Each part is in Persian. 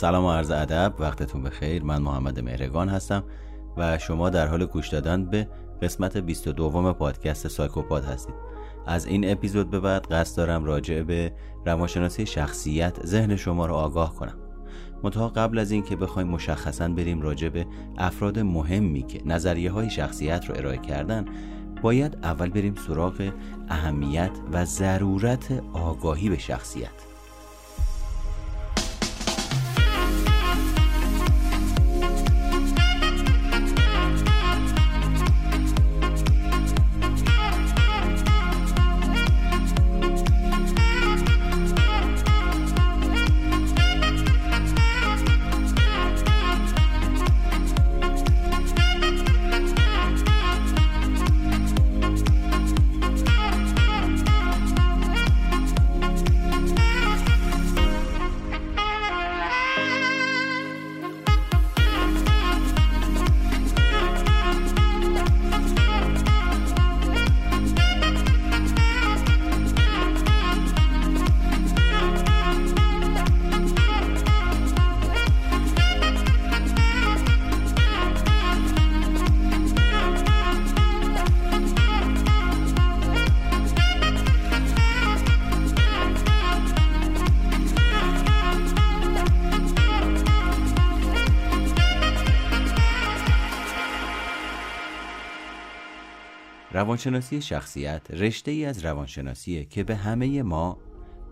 سلام و عرض ادب وقتتون بخیر. من محمد مهرگان هستم و شما در حال گوش دادن به قسمت 22 پادکست سایکوپاد هستید. از این اپیزود به بعد قصد دارم راجع به روانشناسی شخصیت ذهن شما رو آگاه کنم. منتها قبل از اینکه بخوایم مشخصا بریم راجع به افراد مهمی که نظریه های شخصیت رو ارائه کردن باید اول بریم سراغ اهمیت و ضرورت آگاهی به شخصیت. روانشناسی شخصیت رشته ای از روانشناسیه که به همه ما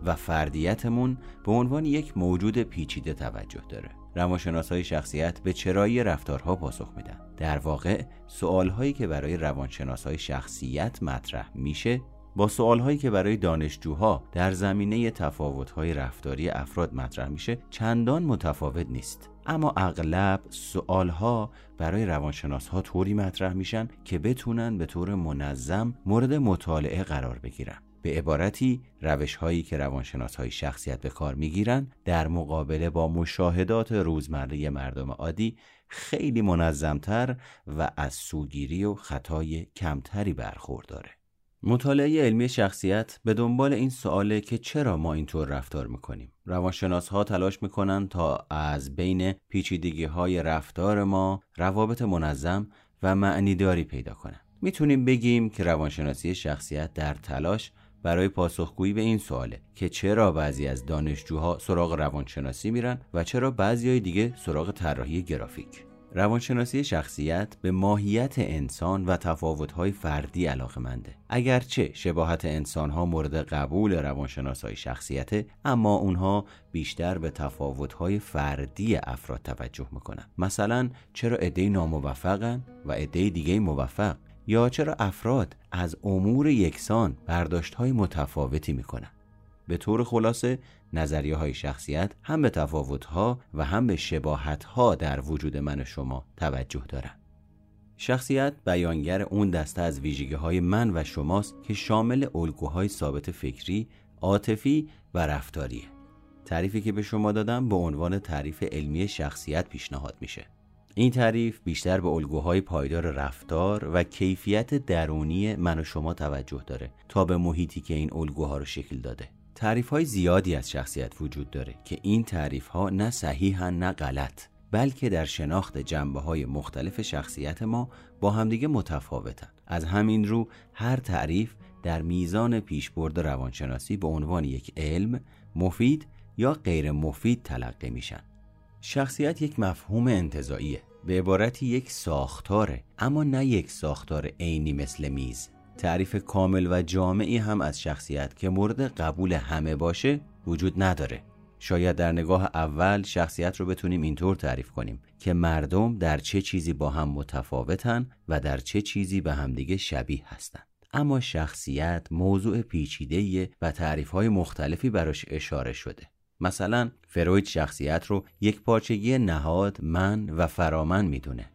و فردیتمون به عنوان یک موجود پیچیده توجه داره. روانشناس های شخصیت به چرایی رفتارها پاسخ میدن. در واقع سوال هایی که برای روانشناس های شخصیت مطرح میشه با سوال هایی که برای دانشجوها در زمینه تفاوت های رفتاری افراد مطرح میشه چندان متفاوت نیست. اما اغلب سوال ها برای روانشناس ها طوری مطرح میشن که بتونن به طور منظم مورد مطالعه قرار بگیرن. به عبارتی روش هایی که روانشناس های شخصیت به کار می‌گیرن در مقابله با مشاهدات روزمره مردم عادی خیلی منظمتر و از سوگیری و خطای کمتری برخورداره. مطالعه علمی شخصیت به دنبال این سواله که چرا ما اینطور رفتار می‌کنیم. روانشناس ها تلاش می‌کنن تا از بین پیچیدگی های رفتار ما روابط منظم و معنیداری پیدا کنن. می‌تونیم بگیم که روانشناسی شخصیت در تلاش برای پاسخگویی به این سواله که چرا بعضی از دانشجوها سراغ روانشناسی میرن و چرا بعضی های دیگه سراغ طراحی گرافیک. روانشناسی شخصیت به ماهیت انسان و تفاوت‌های فردی علاقمنده. اگرچه شباهت انسانها مورد قبول روانشناسای شخصیت اما اونها بیشتر به تفاوت‌های فردی افراد توجه می‌کنن. مثلا چرا عده ناموفقن و عده دیگه موفق یا چرا افراد از امور یکسان برداشت‌های متفاوتی می‌کنن. به طور خلاصه نظریه های شخصیت هم به تفاوت ها و هم به شباهت ها در وجود من و شما توجه دارند. شخصیت بیانگر اون دسته از ویژگی های من و شماست که شامل الگوهای ثابت فکری، عاطفی و رفتاریه. تعریفی که به شما دادم به عنوان تعریف علمی شخصیت پیشنهاد میشه. این تعریف بیشتر به الگوهای پایدار رفتار و کیفیت درونی من و شما توجه داره تا به محیطی که این الگوها رو شکل داده. تعریف های زیادی از شخصیت وجود داره که این تعریف ها نه صحیحن نه غلط بلکه در شناخت جنبه های مختلف شخصیت ما با همدیگه متفاوتن. از همین رو هر تعریف در میزان پیشبرد روانشناسی به عنوان یک علم مفید یا غیر مفید تلقی میشن. شخصیت یک مفهوم انتظاییه به عبارتی یک ساختاره اما نه یک ساختار عینی مثل میز. تعریف کامل و جامعی هم از شخصیت که مورد قبول همه باشه وجود نداره. شاید در نگاه اول شخصیت رو بتونیم اینطور تعریف کنیم که مردم در چه چیزی با هم متفاوتن و در چه چیزی به همدیگه شبیه هستند. اما شخصیت موضوع پیچیده و تعریف های مختلفی براش اشاره شده. مثلا فروید شخصیت رو یک پارچگی نهاد من و فرامن می‌دونه.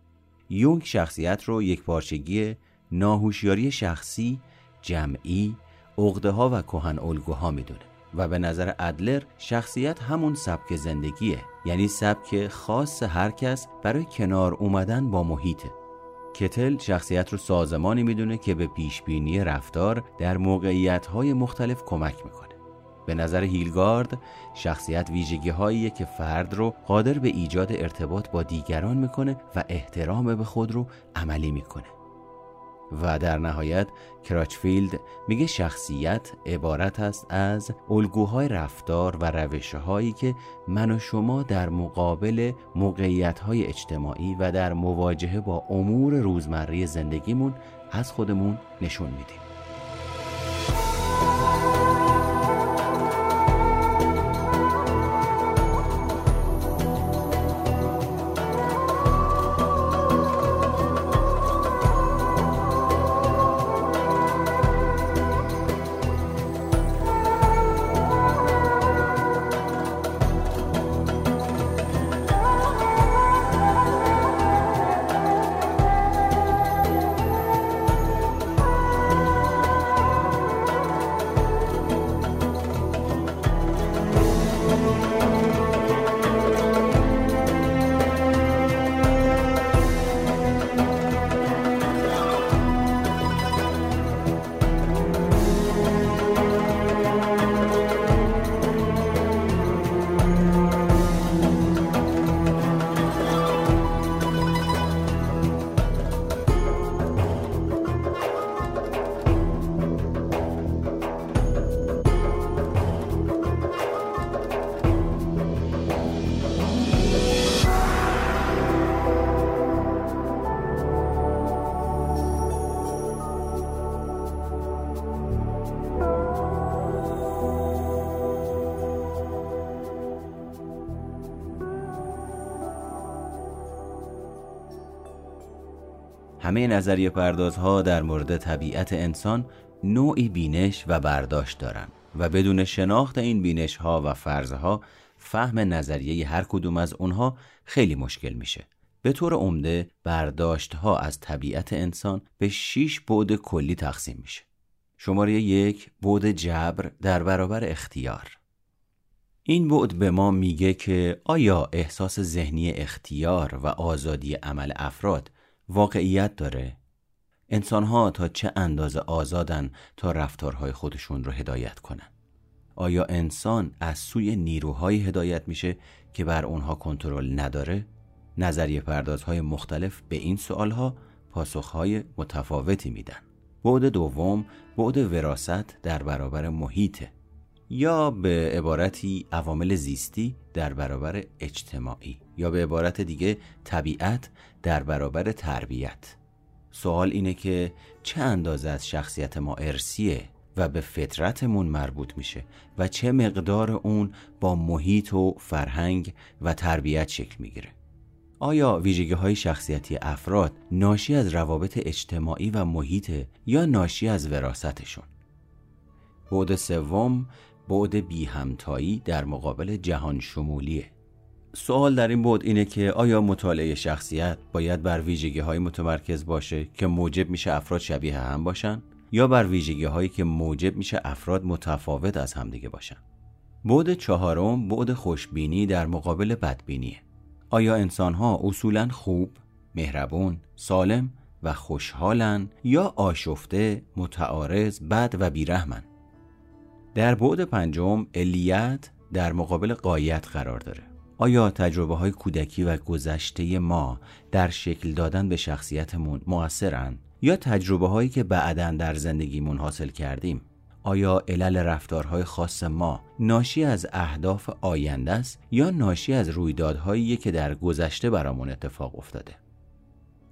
یونگ شخصیت رو یک پارچگی ناهوشیاری شخصی جمعی عقده ها و کهن الگوها می‌دونه و به نظر ادلر شخصیت همون سبک زندگیه یعنی سبک خاص هر کس برای کنار اومدن با محیطه. کتل شخصیت رو سازمانی می‌دونه که به پیشبینی رفتار در موقعیت های مختلف کمک می‌کنه. به نظر هیلگارد شخصیت ویژگی هایی که فرد رو قادر به ایجاد ارتباط با دیگران می‌کنه و احترام به خود رو عملی می‌کنه. و در نهایت کراچفیلد میگه شخصیت عبارت است از الگوهای رفتار و روشهایی که من و شما در مقابل موقعیتهای اجتماعی و در مواجهه با امور روزمره زندگیمون از خودمون نشون میدیم. همه نظریه پردازها در مورد طبیعت انسان نوعی بینش و برداشت دارند و بدون شناخت این بینش ها و فرضها فهم نظریه هر کدوم از اونها خیلی مشکل میشه. به طور عمده برداشت ها از طبیعت انسان به شیش بعد کلی تقسیم میشه. شماره یک بعد جبر در برابر اختیار. این بعد به ما میگه که آیا احساس ذهنی اختیار و آزادی عمل افراد واقعیت داره. انسان ها تا چه اندازه آزادن تا رفتارهای خودشون رو هدایت کنن؟ آیا انسان از سوی نیروهایی هدایت میشه که بر اونها کنترل نداره؟ نظریه پردازهای مختلف به این سوالها پاسخهای متفاوتی میدن. بعد دوم بعد وراست در برابر محیطه. یا به عبارتی عوامل زیستی در برابر اجتماعی یا به عبارت دیگه طبیعت در برابر تربیت. سوال اینه که چه اندازه از شخصیت ما ارسیه و به فطرتمون مربوط میشه و چه مقدار اون با محیط و فرهنگ و تربیت شکل می‌گیره. آیا ویژگی های شخصیتی افراد ناشی از روابط اجتماعی و محیط یا ناشی از وراستشون بعد سوم بعد بی همتایی در مقابل جهان شمولیه. سوال در این بود اینه که آیا مطالعه شخصیت باید بر ویژگی های متمرکز باشه که موجب میشه افراد شبیه هم باشن یا بر ویژگی هایی که موجب میشه افراد متفاوت از همدیگه باشن؟ بعد چهارم بعد خوشبینی در مقابل بدبینیه. آیا انسان ها اصولا خوب مهربون سالم و خوشحالن یا آشفته متعارض بد و بیرحمن؟ در بعد پنجم علیت در مقابل قایت قرار داره. آیا تجربه های کودکی و گذشته ما در شکل دادن به شخصیتمون موثرن یا تجربه هایی که بعدا در زندگیمون حاصل کردیم؟ آیا علل رفتارهای خاص ما ناشی از اهداف آینده است یا ناشی از رویدادهایی که در گذشته برامون اتفاق افتاده؟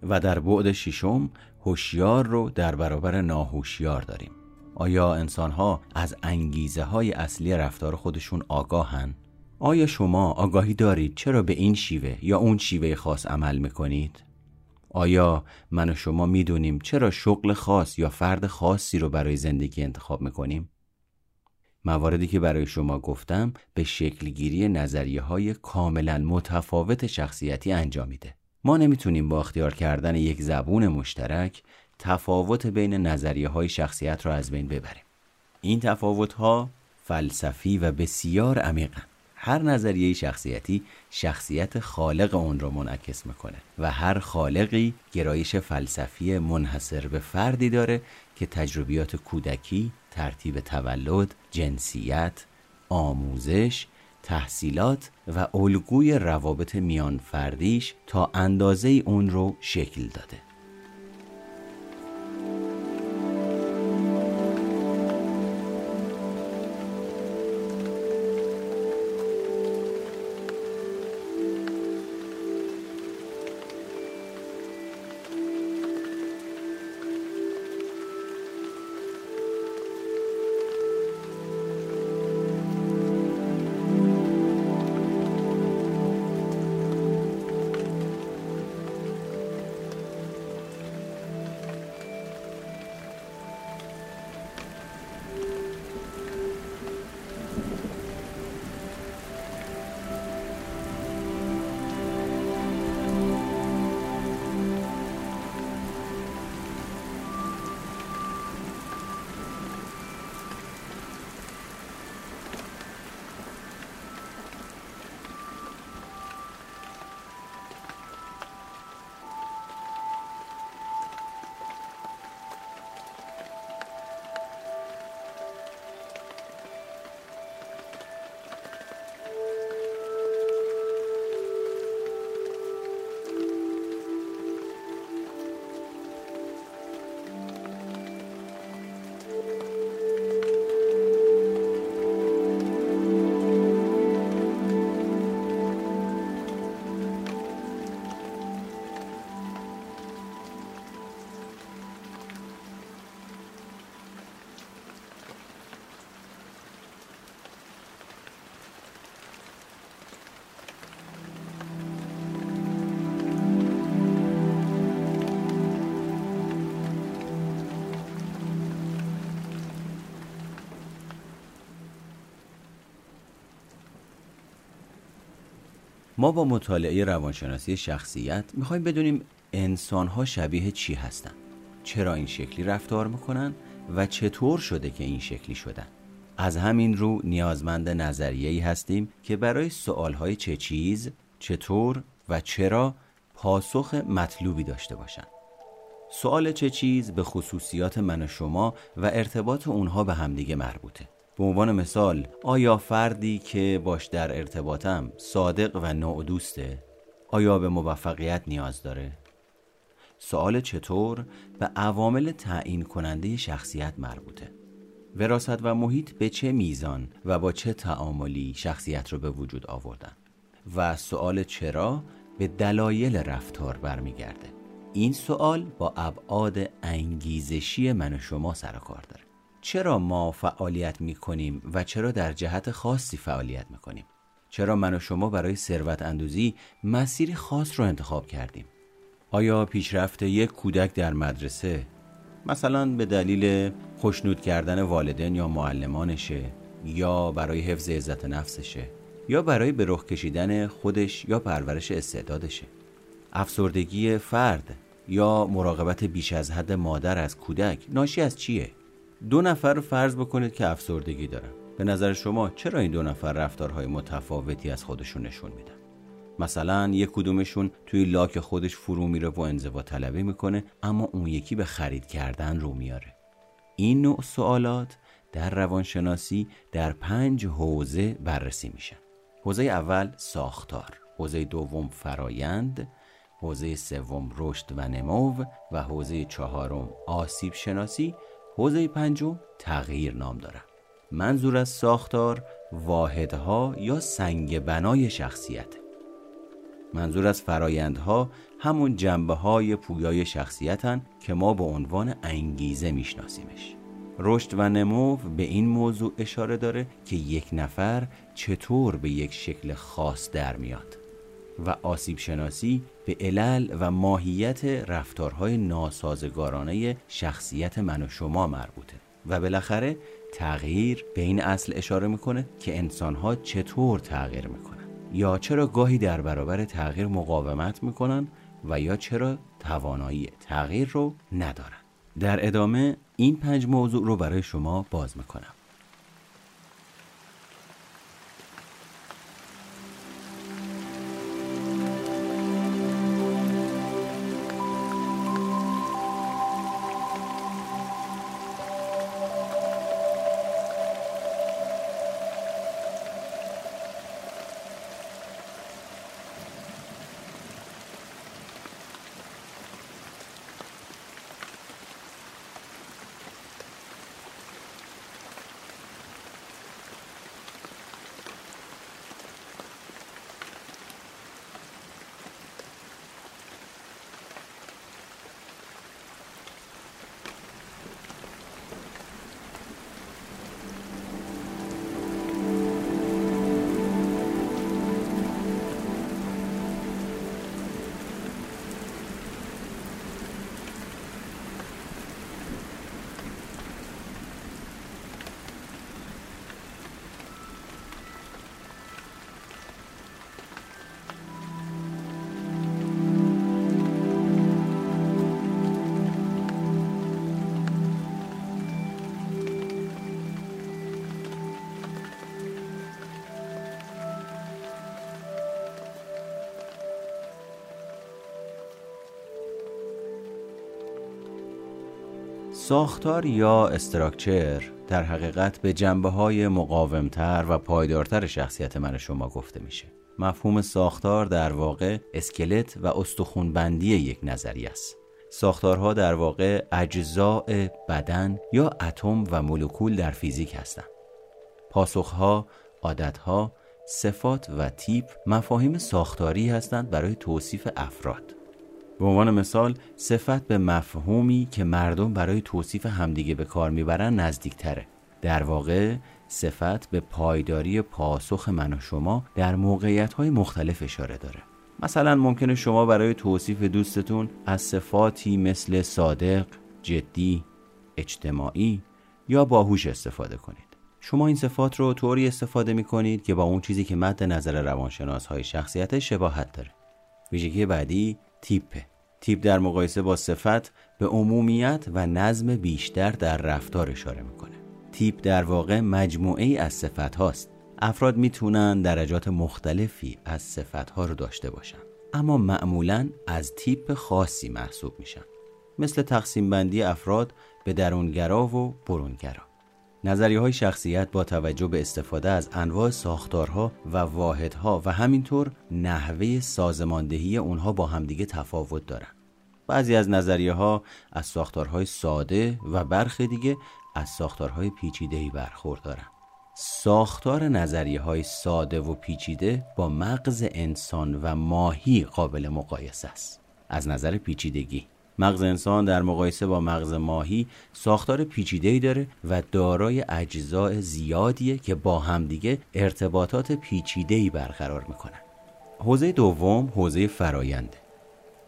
و در بعد ششم هوشیار رو در برابر ناهوشیار داریم. آیا انسان ها از انگیزه های اصلی رفتار خودشون آگاهن آیا شما آگاهی دارید چرا به این شیوه یا اون شیوه خاص عمل می‌کنید؟ آیا من و شما می‌دونیم چرا شغل خاص یا فرد خاصی رو برای زندگی انتخاب می‌کنیم؟ مواردی که برای شما گفتم به شکلگیری نظریه های کاملا متفاوت شخصیتی انجام میده. ما نمی‌تونیم با اختیار کردن یک زبون مشترک تفاوت بین نظریه های شخصیت را از بین ببریم. این تفاوت ها فلسفی و بسیار عمیقند. هر نظریه شخصیتی شخصیت خالق اون رو منعکس می‌کنه و هر خالقی گرایش فلسفی منحصر به فردی داره که تجربیات کودکی، ترتیب تولد، جنسیت، آموزش تحصیلات و الگوی روابط میان فردیش تا اندازه اون رو شکل داده ما با مطالعه روانشناسی شخصیت می‌خوایم بدونیم انسانها شبیه چی هستن چرا این شکلی رفتار می‌کنن و چطور شده که این شکلی شدن از همین رو نیازمند نظریه‌ای هستیم که برای سوالهای چه چیز، چطور و چرا پاسخ مطلوبی داشته باشند. سوال چه چیز به خصوصیات من و شما و ارتباط اونها به همدیگه مربوطه. به عنوان مثال آیا فردی که باش در ارتباطم صادق و نوع آیا به موفقیت نیاز داره؟ سوال چطور به عوامل تعیین کننده شخصیت مربوطه؟ وراست و محیط به چه میزان و با چه تعاملی شخصیت رو به وجود آوردن؟ و سوال چرا به دلایل رفتار برمیگرده؟ این سوال با ابعاد انگیزشی من و شما سر کار داره. چرا ما فعالیت می کنیم و چرا در جهت خاصی فعالیت می کنیم چرا من و شما برای ثروت اندوزی مسیری خاص رو انتخاب کردیم؟ آیا پیشرفت یک کودک در مدرسه مثلا به دلیل خوشنود کردن والدین یا معلمانشه یا برای حفظ عزت نفسشه یا برای به رخ کشیدن خودش یا پرورش استعدادشه؟ افسردگی فرد یا مراقبت بیش از حد مادر از کودک ناشی از چیه؟ دو نفر رو فرض بکنید که افسردگی دارن. به نظر شما چرا این دو نفر رفتارهای متفاوتی از خودشون نشون میدن؟ مثلا یک کدومشون توی لاک خودش فرو میره و انزوا طلبی می‌کنه اما اون یکی به خرید کردن رو میاره. این نوع سوالات در روانشناسی در پنج حوزه بررسی میشن. حوزه اول ساختار حوزه دوم فرایند حوزه سوم رشد و نمو و حوزه چهارم آسیب شناسی حوزه پنجم تغییر نام دارد. منظور از ساختار واحدها یا سنگ بنای شخصیت. منظور از فرایندها همون جنبه های پویای شخصیتن که ما به عنوان انگیزه میشناسیمش. رشد و نمو به این موضوع اشاره داره که یک نفر چطور به یک شکل خاص در میاد و آسیب شناسی به علل و ماهیت رفتارهای ناسازگارانه شخصیت من و شما مربوطه. و بالاخره تغییر به این اصل اشاره می‌کنه که انسانها چطور تغییر می‌کنن. یا چرا گاهی در برابر تغییر مقاومت می‌کنن و یا چرا توانایی تغییر رو ندارن. در ادامه این پنج موضوع رو برای شما باز می‌کنم. ساختار یا استراکچر در حقیقت به جنبه های مقاومتر و پایدارتر شخصیت من شما گفته میشه. مفهوم ساختار در واقع اسکلت و استخونبندی یک نظریه است. ساختارها در واقع اجزاء بدن یا اتم و مولکول در فیزیک هستند. پاسخها عادتها صفات و تیپ مفاهیم ساختاری هستند برای توصیف افراد. به عنوان مثال صفت به مفهومی که مردم برای توصیف همدیگه به کار می‌برن نزدیکتره. در واقع صفت به پایداری پاسخ من و شما در موقعیت های مختلف اشاره داره. مثلا ممکنه شما برای توصیف دوستتون از صفاتی مثل صادق، جدی، اجتماعی یا باهوش استفاده کنید. شما این صفات رو طوری استفاده می کنید که با اون چیزی که مد نظر روانشناس های شخصیت شباهت داره. ویژگی بعدی تیپه. تیپ در مقایسه با صفت به عمومیت و نظم بیشتر در رفتار اشاره می‌کنه. تیپ در واقع مجموعه ای از صفت هاست افراد می‌تونن درجات مختلفی از صفت ها رو داشته باشن. اما معمولا از تیپ خاصی محسوب میشن. مثل تقسیم بندی افراد به درونگرا و برونگرا. نظریه های شخصیت با توجه به استفاده از انواع ساختارها و واحدها و همینطور نحوه سازماندهی اونها با همدیگه تفاوت دارن. بعضی از نظریه ها از ساختارهای ساده و برخی دیگه از ساختارهای پیچیده‌ای برخوردارن ساختار نظریه های ساده و پیچیده با مغز انسان و ماهی قابل مقایسه است. از نظر پیچیدگی. مغز انسان در مقایسه با مغز ماهی ساختار پیچیده‌ای داره و دارای اجزاء زیادیه که با همدیگه ارتباطات پیچیده‌ای برقرار می‌کنن. حوزه دوم حوزه فراینده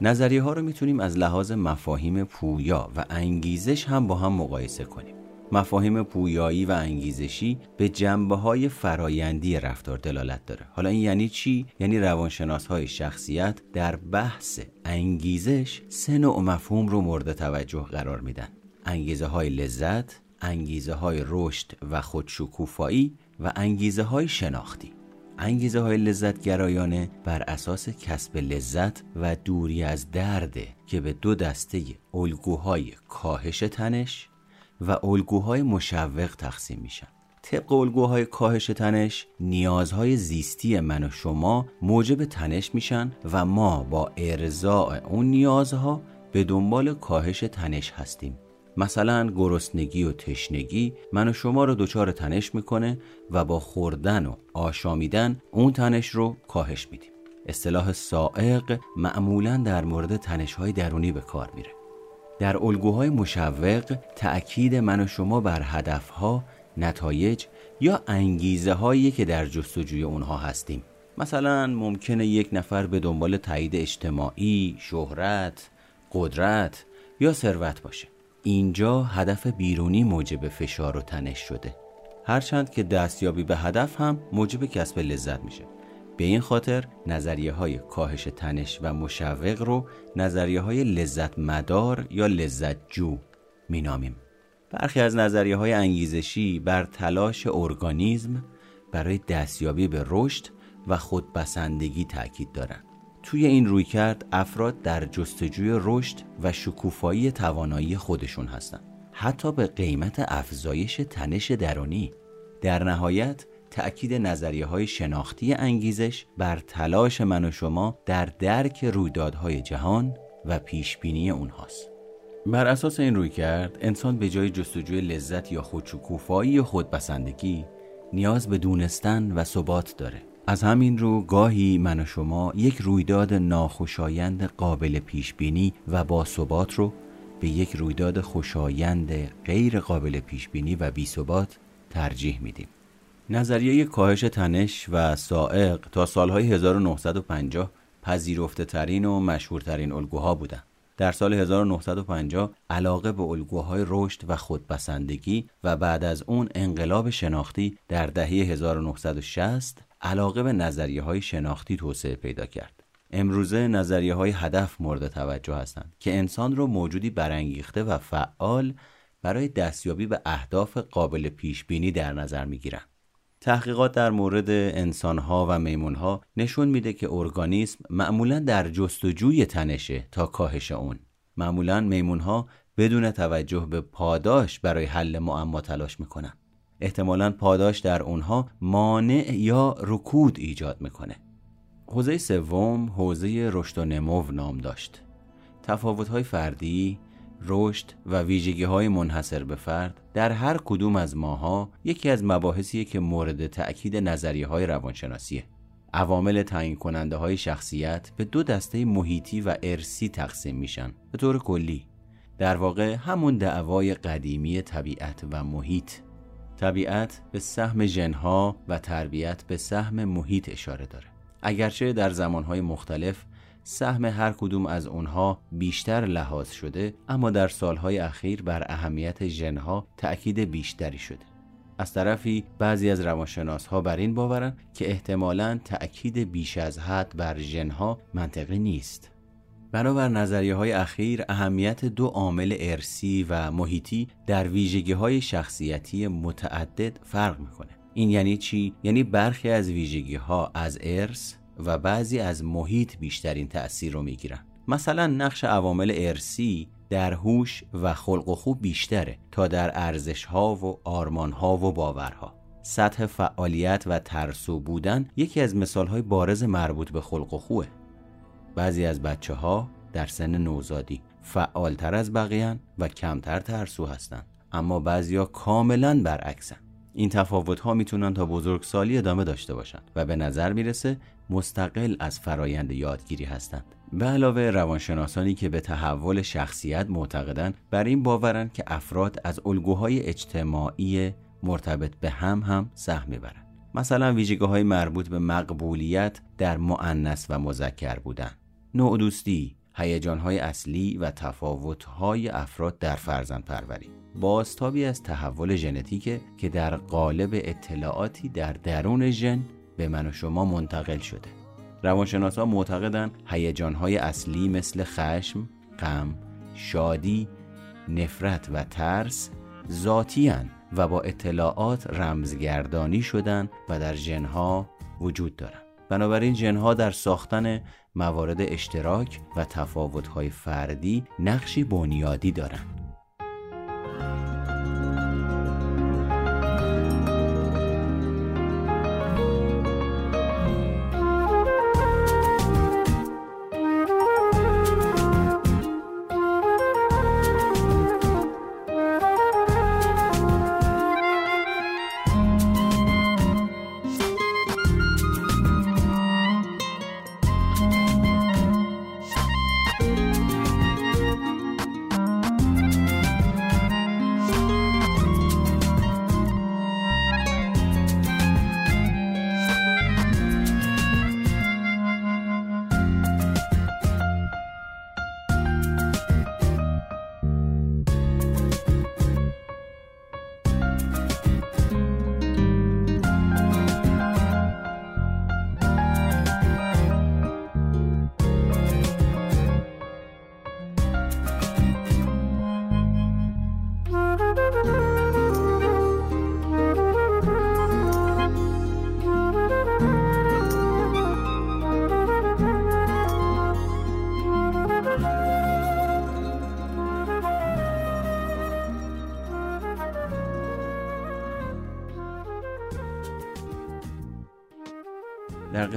نظریه ها رو می‌تونیم از لحاظ مفاهیم پویا و انگیزش هم با هم مقایسه کنیم. مفاهیم پویایی و انگیزشی به جنبه های فرایندی رفتار دلالت داره. حالا این یعنی چی؟ یعنی روانشناس های شخصیت در بحث انگیزش سه نوع مفهوم رو مورد توجه قرار میدن. انگیزه های لذت انگیزه های رشد و خودشکوفایی و انگیزه های شناختی. انگیزه های لذت گرایانه بر اساس کسب لذت و دوری از درده که به دو دسته الگوهای کاهش تنش و الگوهای مشوق تقسیم میشن. طبق الگوهای کاهش تنش نیازهای زیستی من و شما موجب تنش میشن و ما با ارزاع اون نیازها به دنبال کاهش تنش هستیم. مثلا گرسنگی و تشنگی من و شما رو دچار تنش می‌کنه و با خوردن و آشامیدن اون تنش رو کاهش میدیم. اصطلاح سائق معمولا در مورد تنش های درونی به کار میره. در الگوهای مشوق تأکید من و شما بر هدفها، نتایج یا انگیزه هایی که در جستجوی اونها هستیم. مثلا ممکنه یک نفر به دنبال تایید اجتماعی، شهرت، قدرت یا ثروت باشه. اینجا هدف بیرونی موجب فشار و تنش شده. هرچند که دستیابی به هدف هم موجب کسب لذت میشه. به این خاطر نظریه های کاهش تنش و مشوق رو نظریه های لذت مدار یا لذت جو مینامیم برخی از نظریه های انگیزشی بر تلاش ارگانیزم برای دستیابی به رشد و خودبسندگی تاکید دارند. توی این روی کرد افراد در جستجوی رشد و شکوفایی توانایی خودشون هستند. حتی به قیمت افزایش تنش درونی در نهایت تأکید نظریه های شناختی انگیزش بر تلاش من و شما در درک رویدادهای جهان و پیشبینی اونهاست. بر اساس این روی کرد انسان به جای جستجوی لذت یا خودشکوفایی یا خودبسندگی نیاز به دونستن و ثبات داره. از همین رو گاهی من و شما یک رویداد ناخوشایند قابل پیشبینی و با ثبات رو به یک رویداد خوشایند غیر قابل پیشبینی و بی ثبات ترجیح میدیم. نظریه کاهش تنش و سائق تا سالهای 1950 پذیرفته ترین و مشهورترین الگوها بودند. در سال 1950 علاقه به الگوهای رشد و خودبسندگی و بعد از اون انقلاب شناختی در دهه 1960 علاقه به نظریه های شناختی توسعه پیدا کرد. امروزه نظریه های هدف مورد توجه هستند که انسان را موجودی برانگیخته و فعال برای دستیابی به اهداف قابل پیش بینی در نظر می گیرند. تحقیقات در مورد انسانها و میمونها نشون میده که ارگانیسم معمولا در جستجوی تنشه تا کاهش اون. معمولا میمونها بدون توجه به پاداش برای حل معما تلاش می‌کنن. احتمالا پاداش در اونها مانع یا رکود ایجاد می‌کنه. حوزه سوم حوزه رشد و نمو نام داشت. تفاوت‌های فردی رشد و ویژگی های منحصر به فرد در هر کدوم از ماها یکی از مباحثیه که مورد تأکید نظریه های روانشناسیه. عوامل تعیین کننده های شخصیت به دو دسته محیطی و ارسی تقسیم میشن. به طور کلی. در واقع همون دعوای قدیمی طبیعت و محیط. طبیعت به سهم ژنها و تربیت به سهم محیط اشاره داره. اگرچه در زمانهای مختلف سهم هر کدوم از اونها بیشتر لحاظ شده اما در سالهای اخیر بر اهمیت ژنها تأکید بیشتری شده. از طرفی بعضی از روانشناس ها بر این باورن که احتمالا تأکید بیش از حد بر ژنها منطقی نیست. بنابر نظریه های اخیر اهمیت دو عامل ارسی و محیطی در ویژگی های شخصیتی متعدد فرق می‌کنه. این یعنی چی؟ یعنی برخی از ویژگی ها از ارث و بعضی از محیط بیشترین تأثیر رو می‌گیرن. مثلا نقش عوامل ارسی در هوش و خلق و خوب بیشتره تا در ارزش ها و آرمان ها و باورها. سطح فعالیت و ترسو بودن یکی از مثال های بارز مربوط به خلق و خوبه. بعضی از بچه ها در سن نوزادی فعالتر از بقیه و کمتر ترسو هستند اما بعضیا کاملا برعکسن. این تفاوت ها می‌تونن تا بزرگسالی ادامه داشته باشند و به نظر می‌رسه مستقل از فرایند یادگیری هستند به علاوه روانشناسانی که به تحول شخصیت معتقدند بر این باورند که افراد از الگوهای اجتماعی مرتبط به هم هم سهم می‌برند. مثلا ویژگی های مربوط به مقبولیت در معنس و مذکر بودن. نوع دوستی های اصلی و های افراد در فرزند پروری. بازتابی از تحول ژنتیک که در قالب اطلاعاتی در درون ژن به من و شما منتقل شده روانشناسا معتقدند های اصلی مثل خشم، غم، شادی، نفرت و ترس ذاتی و با اطلاعات رمزگردانی شدن و در ژنها وجود دارند. بنابراین ژنها در ساختن موارد اشتراک و تفاوت‌های فردی نقشی بنیادی دارند.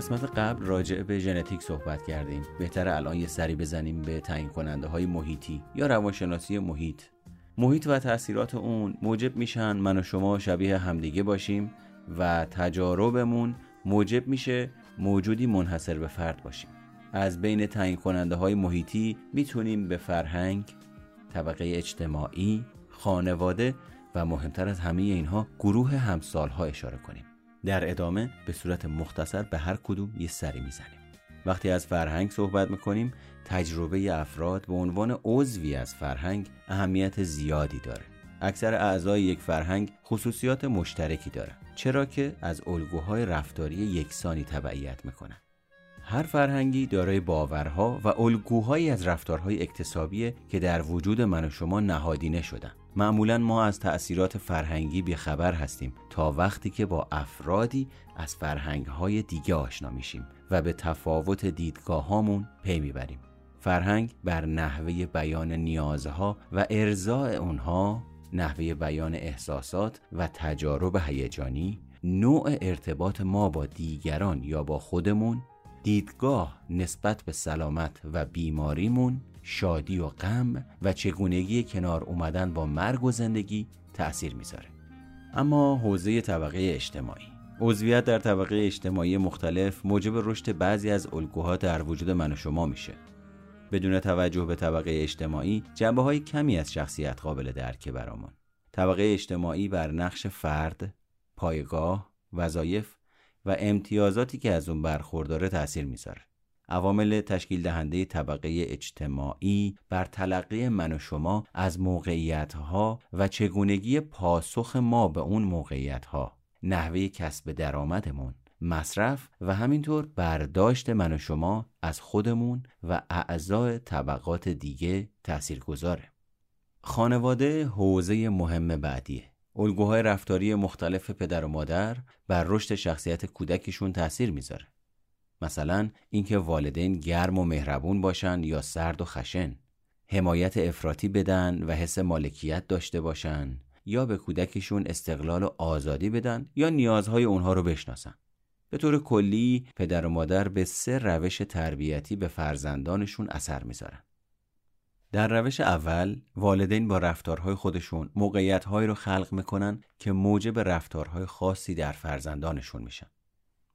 قسمت قبل راجع به ژنتیک صحبت کردیم. بهتر الان یه سری بزنیم به تعیین کننده های محیطی یا روانشناسی محیط. محیط و تاثیرات اون موجب میشن من و شما شبیه همدیگه باشیم و تجاربمون موجب میشه موجودی منحصر به فرد باشیم. از بین تعیین کننده های محیطی می‌تونیم به فرهنگ طبقه اجتماعی خانواده و مهمتر از همه اینها گروه همسالها اشاره کنیم. در ادامه به صورت مختصر به هر کدوم یه سری می‌زنیم. وقتی از فرهنگ صحبت می‌کنیم تجربه افراد به عنوان عضوی از فرهنگ اهمیت زیادی داره. اکثر اعضای یک فرهنگ خصوصیات مشترکی دارند چرا که از الگوهای رفتاری یکسانی تبعیت می‌کنن. هر فرهنگی دارای باورها و الگوهایی از رفتارهای اکتسابیه که در وجود من و شما نهادینه شدن. معمولا ما از تأثیرات فرهنگی بیخبر هستیم تا وقتی که با افرادی از فرهنگهای دیگه آشنا میشیم و به تفاوت دیدگاه هامون پی می‌بریم. فرهنگ بر نحوه بیان نیازها و ارزاع اونها نحوه بیان احساسات و تجارب هیجانی نوع ارتباط ما با دیگران یا با خودمون دیدگاه نسبت به سلامت و بیماریمون شادی و غم و چگونگی کنار اومدن با مرگ و زندگی تأثیر می‌ذاره. اما حوزه طبقه اجتماعی. عضویت در طبقه اجتماعی مختلف موجب رشد بعضی از الگوها در وجود من و شما میشه. بدون توجه به طبقه اجتماعی جنبه های کمی از شخصیت قابل درکه برامون. طبقه اجتماعی بر نقش فرد، پایگاه، وظایف و امتیازاتی که از اون برخورداره تاثیر می‌ذاره. عوامل تشکیل دهنده طبقه اجتماعی بر تلقی من و شما از موقعیت ها و چگونگی پاسخ ما به اون موقعیت ها نحوه کسب درآمدمون مصرف و همینطور برداشت من و شما از خودمون و اعضای طبقات دیگه تأثیر گذاره. خانواده حوزه مهم بعدیه. الگوهای رفتاری مختلف پدر و مادر بر رشد شخصیت کودکشون تأثیر می‌ذاره. مثلا اینکه والدین گرم و مهربون باشن یا سرد و خشن، حمایت افراطی بدن و حس مالکیت داشته باشن یا به کودکشون استقلال و آزادی بدن یا نیازهای اونها رو بشناسن. به طور کلی پدر و مادر به سه روش تربیتی به فرزندانشون اثر می‌ذارن. در روش اول والدین با رفتارهای خودشون موقعیتهایی رو خلق می‌کنن که موجب رفتارهای خاصی در فرزندانشون میشن.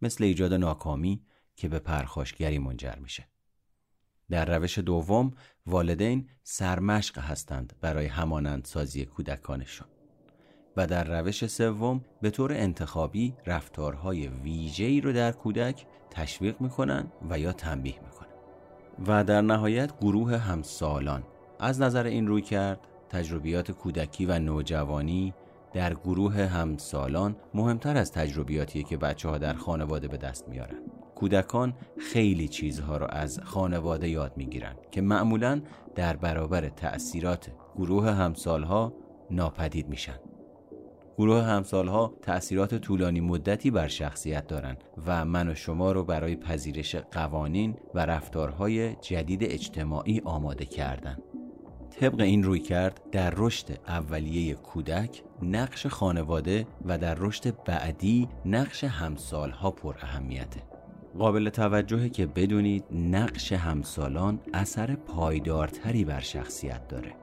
مثل ایجاد ناکامی که به پرخاشگری منجر میشه. در روش دوم والدین سرمشق هستند برای همانندسازی کودکانشون. و در روش سوم به طور انتخابی رفتارهای ویژه‌ای رو در کودک تشویق می‌کنن و یا تنبیه می‌کنن و در نهایت گروه همسالان از نظر این روی کرد تجربیات کودکی و نوجوانی در گروه همسالان مهمتر از تجربیاتی که بچه ها در خانواده به دست میارن کودکان خیلی چیزها رو از خانواده یاد می‌گیرن که معمولا در برابر تأثیرات گروه همسالها ناپدید میشن. گروه همسالها تأثیرات طولانی مدتی بر شخصیت دارند و من و شما رو برای پذیرش قوانین و رفتارهای جدید اجتماعی آماده کردن. طبق این روی کرد در رشد اولیه کودک نقش خانواده و در رشد بعدی نقش همسالها پر اهمیته. قابل توجهه که بدونید نقش همسالان اثر پایدارتری بر شخصیت داره.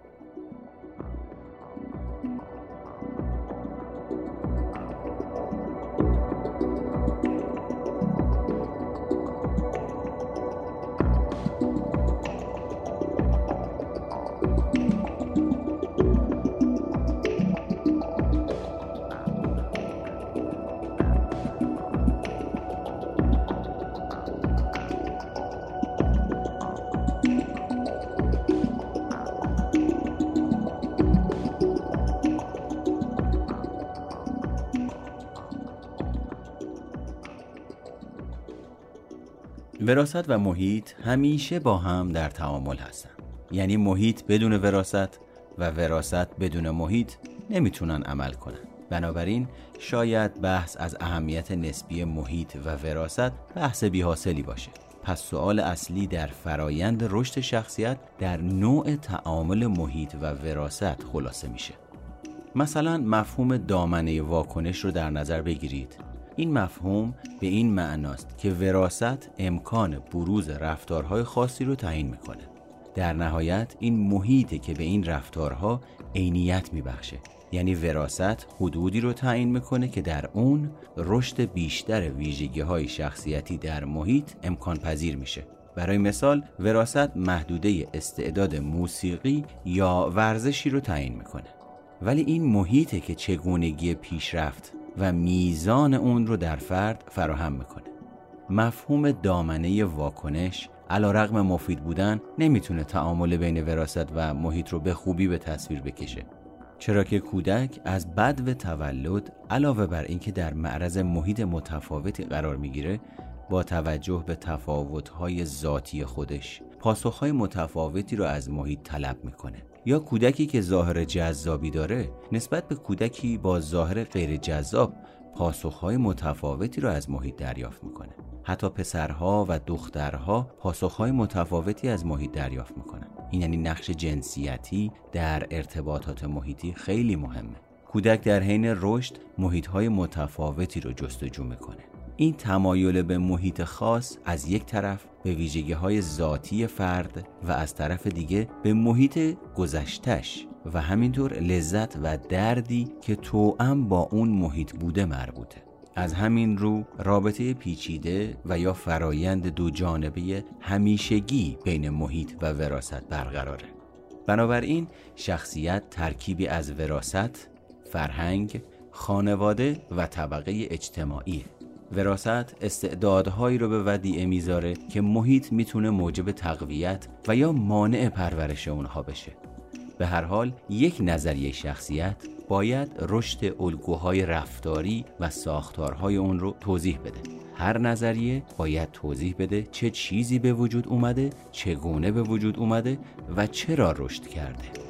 وراست و محیط همیشه با هم در تعامل هستن. یعنی محیط بدون وراست و وراست بدون محیط نمی‌تونن عمل کنن. بنابراین شاید بحث از اهمیت نسبی محیط و وراست بحث بیحاصلی باشه. پس سوال اصلی در فرایند رشد شخصیت در نوع تعامل محیط و وراست خلاصه میشه. مثلا مفهوم دامنه واکنش رو در نظر بگیرید. این مفهوم به این معناست که وراست امکان بروز رفتارهای خاصی رو تعیین می‌کنه. در نهایت این محیطه که به این رفتارها عینیت میبخشه. یعنی وراست حدودی رو تعیین می‌کنه که در اون رشد بیشتر ویژگی های شخصیتی در محیط امکان پذیر میشه. برای مثال وراست محدوده استعداد موسیقی یا ورزشی رو تعیین می‌کنه. ولی این محیطه که چگونگی پیشرفت و میزان اون رو در فرد فراهم می‌کنه. مفهوم دامنه واکنش علا رقم مفید بودن نمی‌تونه تعامل بین وراست و محیط رو به خوبی به تصویر بکشه. چرا که کودک از بد و تولد علاوه بر اینکه در معرض محیط متفاوتی قرار می‌گیره با توجه به تفاوت‌های ذاتی خودش پاسخهای متفاوتی رو از محیط طلب می‌کنه. یا کودکی که ظاهر جذابی داره نسبت به کودکی با ظاهر غیر جذاب پاسخهای متفاوتی را از محیط دریافت می‌کنه. حتی پسرها و دخترها پاسخهای متفاوتی از محیط دریافت می‌کنن. این یعنی نقش جنسیتی در ارتباطات محیطی خیلی مهمه. کودک در حین رشد محیطهای متفاوتی رو جستجو می‌کنه. این تمایل به محیط خاص از یک طرف به ویژگی های ذاتی فرد و از طرف دیگه به محیط گذشتش و همینطور لذت و دردی که توأم با اون محیط بوده مربوطه. از همین رو رابطه پیچیده و یا فرایند دو جانبه همیشگی بین محیط و وراست برقراره. بنابراین شخصیت ترکیبی از وراست، فرهنگ، خانواده و طبقه اجتماعی. وراست استعدادهایی رو به ودیعه می‌ذاره که محیط می‌تونه موجب تقویت و یا مانع پرورش اونها بشه. به هر حال یک نظریه شخصیت باید رشد الگوهای رفتاری و ساختارهای اون رو توضیح بده. هر نظریه باید توضیح بده چه چیزی به وجود اومده چگونه به وجود اومده و چرا رشد کرده.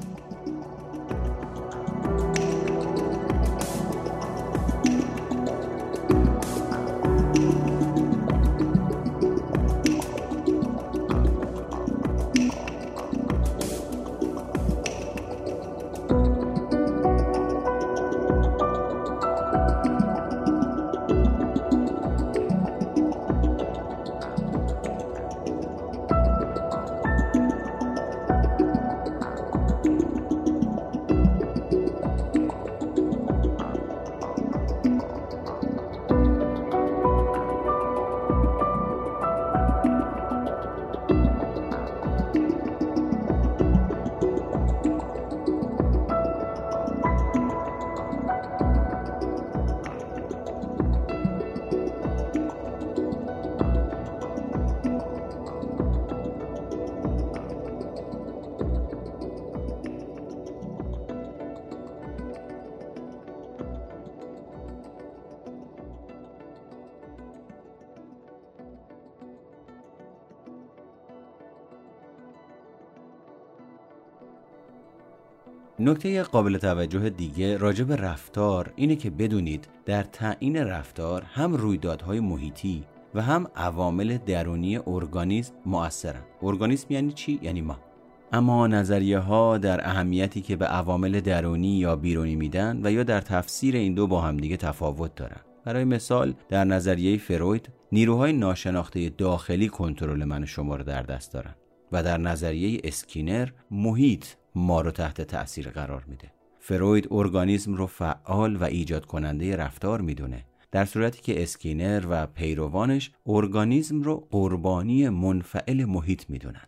نکته قابل توجه دیگه راجع به رفتار اینه که بدونید در تعیین رفتار هم رویدادهای محیطی و هم عوامل درونی ارگانیسم مؤثرن. ارگانیسم یعنی چی؟ یعنی ما. اما نظریه ها در اهمیتی که به عوامل درونی یا بیرونی میدن و یا در تفسیر این دو با همدیگه تفاوت دارن. برای مثال در نظریه فروید نیروهای ناشناخته داخلی کنترل من شما رو در دست دارن. و در نظریه اسکینر محیط ما رو تحت تأثیر قرار میده. فروید ارگانیسم رو فعال و ایجاد کننده رفتار می‌دونه. در صورتی که اسکینر و پیروانش ارگانیسم رو قربانی منفعل محیط می‌دونن.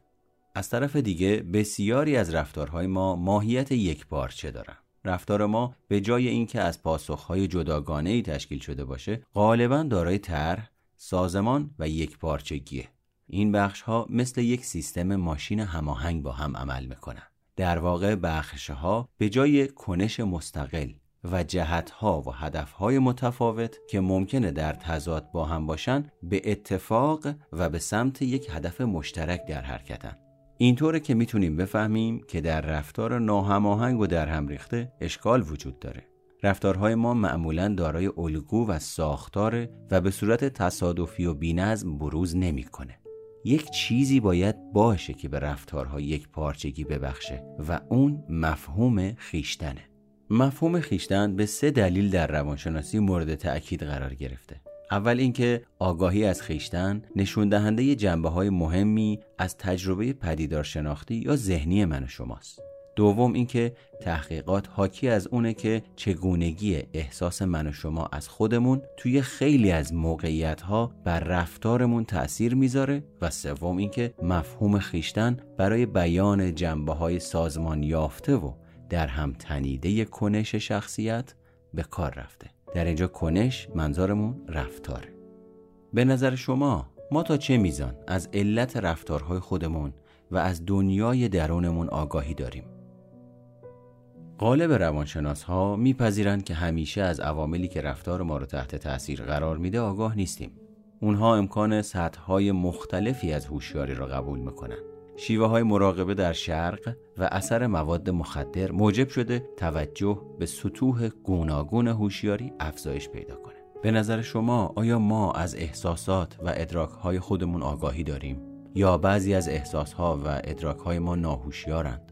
از طرف دیگه بسیاری از رفتارهای ما ماهیت یکپارچه دارن. رفتار ما به جای اینکه از پاسخهای جداگانه ای تشکیل شده باشه غالبا دارای طرح، سازمان و یک پارچگیه این بخش ها مثل یک سیستم ماشین هماهنگ با هم عمل می‌کنن. در واقع بخش ها به جای کنش مستقل و جهت ها و هدف های متفاوت که ممکنه در تضاد با هم باشن به اتفاق و به سمت یک هدف مشترک در حرکتن. اینطوره که می‌تونیم بفهمیم که در رفتار ناهماهنگ و در هم ریخته اشکال وجود داره. رفتارهای ما معمولا دارای الگو و ساختار و به صورت تصادفی و بینظم بروز نمی‌کنه. یک چیزی باید باشه که به رفتارها یک پارچگی ببخشه و اون مفهوم خیشتنه. مفهوم خیشتن به سه دلیل در روانشناسی مورد تأکید قرار گرفته. اول اینکه آگاهی از خیشتن نشون دهنده جنبه های مهمی از تجربه پدیدار شناختی یا ذهنی من و شماست. دوم اینکه تحقیقات حاکی از اونه که چگونگی احساس من و شما از خودمون توی خیلی از موقعیت ها بر رفتارمون تأثیر می‌ذاره و سوم اینکه مفهوم خیشتن برای بیان جنبه های سازمان یافته و در هم تنیده کنش شخصیت به کار رفته. در اینجا کنش منظورمون رفتاره. به نظر شما ما تا چه میزان از علت رفتارهای خودمون و از دنیای درونمون آگاهی داریم؟ غالب روانشناس ها میپذیرند که همیشه از عواملی که رفتار ما رو تحت تاثیر قرار میده آگاه نیستیم. اونها امکان سطح های مختلفی از هوشیاری را قبول می‌کنن. شیوه های مراقبه در شرق و اثر مواد مخدر موجب شده توجه به سطوح گوناگون هوشیاری افزایش پیدا کنه. به نظر شما آیا ما از احساسات و ادراکهای خودمون آگاهی داریم؟ یا بعضی از احساسها و ادراکهای ما ناهوشیارند؟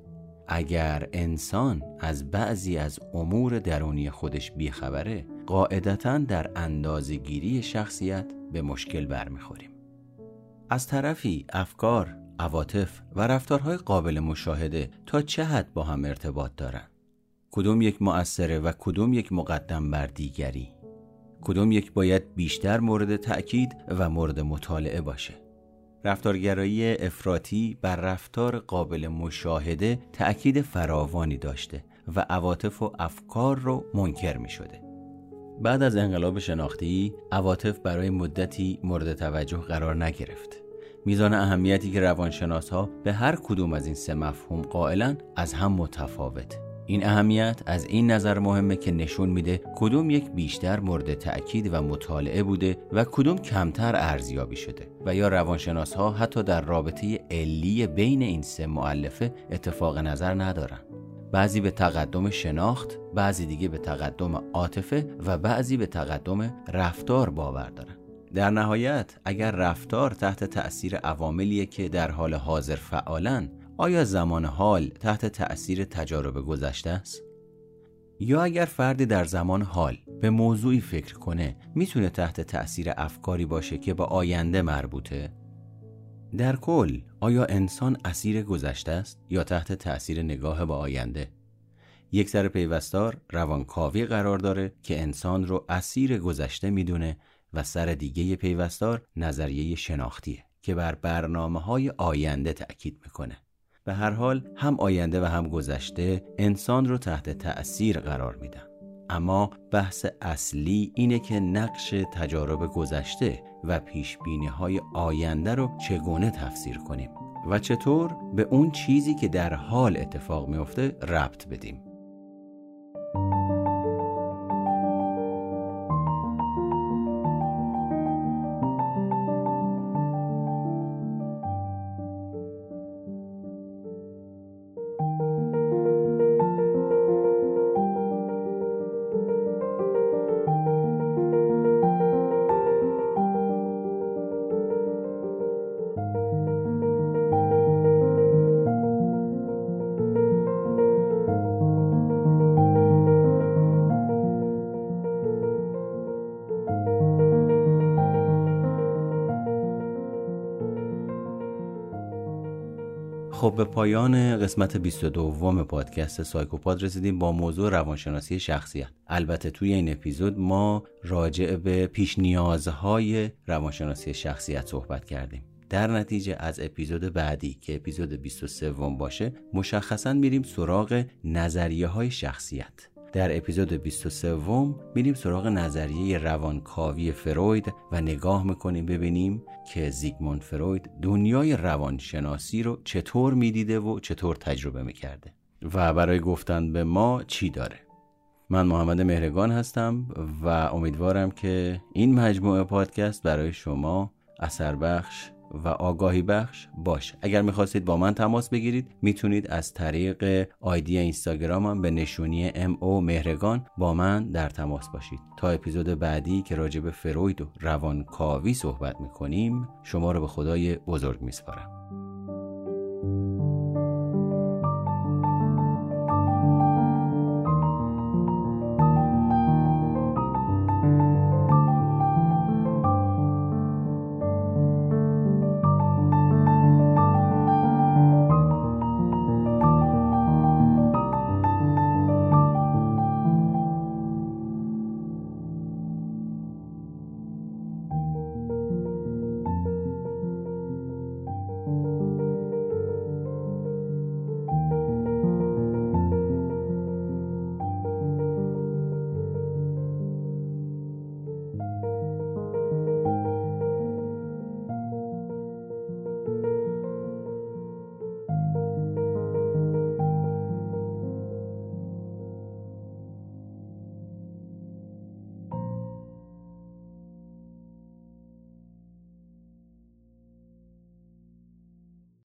اگر انسان از بعضی از امور درونی خودش بیخبره قاعدتا در اندازگیری شخصیت به مشکل برمیخوریم. از طرفی افکار، عواطف و رفتارهای قابل مشاهده تا چه حد با هم ارتباط دارند کدوم یک مؤثره و کدوم یک مقدم بر دیگری؟ کدوم یک باید بیشتر مورد تأکید و مورد مطالعه باشه؟ رفتارگرایی افراطی بر رفتار قابل مشاهده تأکید فراوانی داشته و عواطف و افکار رو منکر می شده. بعد از انقلاب شناختی عواطف برای مدتی مورد توجه قرار نگرفت میزان اهمیتی که روانشناس ها به هر کدوم از این سه مفهوم قائلا از هم متفاوت این اهمیت از این نظر مهمه که نشون میده کدوم یک بیشتر مورد تأکید و مطالعه بوده و کدوم کمتر ارزیابی شده و یا روانشناس ها حتی در رابطه علی بین این سه معلفه اتفاق نظر ندارن. بعضی به تقدم شناخت بعضی دیگه به تقدم عاطفه و بعضی به تقدم رفتار باور دارن. در نهایت اگر رفتار تحت تأثیر عواملیه که در حال حاضر فعالن آیا زمان حال تحت تأثیر تجارب گذشته است؟ یا اگر فردی در زمان حال به موضوعی فکر کنه می‌تونه تحت تأثیر افکاری باشه که با آینده مربوطه؟ در کل آیا انسان اسیر گذشته است یا تحت تأثیر نگاه به آینده؟ یک سر پیوستار روانکاوی قرار داره که انسان رو اسیر گذشته می‌دونه و سر دیگه پیوستار نظریه شناختیه که بر برنامه های آینده تأکید می‌کنه. به هر حال هم آینده و هم گذشته انسان رو تحت تأثیر قرار میدن. اما بحث اصلی اینه که نقش تجارب گذشته و پیش های آینده رو چگونه تفسیر کنیم و چطور به اون چیزی که در حال اتفاق میافته ربط بدیم. خب به پایان قسمت 22 پادکست سایکوپاد رسیدیم با موضوع روانشناسی شخصیت. البته توی این اپیزود ما راجع به پیش نیازهای روانشناسی شخصیت صحبت کردیم. در نتیجه از اپیزود بعدی که اپیزود 23 باشه مشخصا میریم سراغ نظریه های شخصیت. در اپیزود 23 میریم سراغ نظریه روانکاوی فروید و نگاه می‌کنیم ببینیم که زیگموند فروید دنیای روانشناسی رو چطور می‌دیده و چطور تجربه می‌کرده و برای گفتن به ما چی داره. من محمد مهرگان هستم و امیدوارم که این مجموعه پادکست برای شما اثر بخش و آگاهی بخش باشه اگر می‌خواستید با من تماس بگیرید می‌تونید از طریق آیدی اینستاگرامم به نشونی ام او مهرگان با من در تماس باشید. تا اپیزود بعدی که راجع به فروید و روانکاوی صحبت می‌کنیم شما رو به خدای بزرگ میسپارم.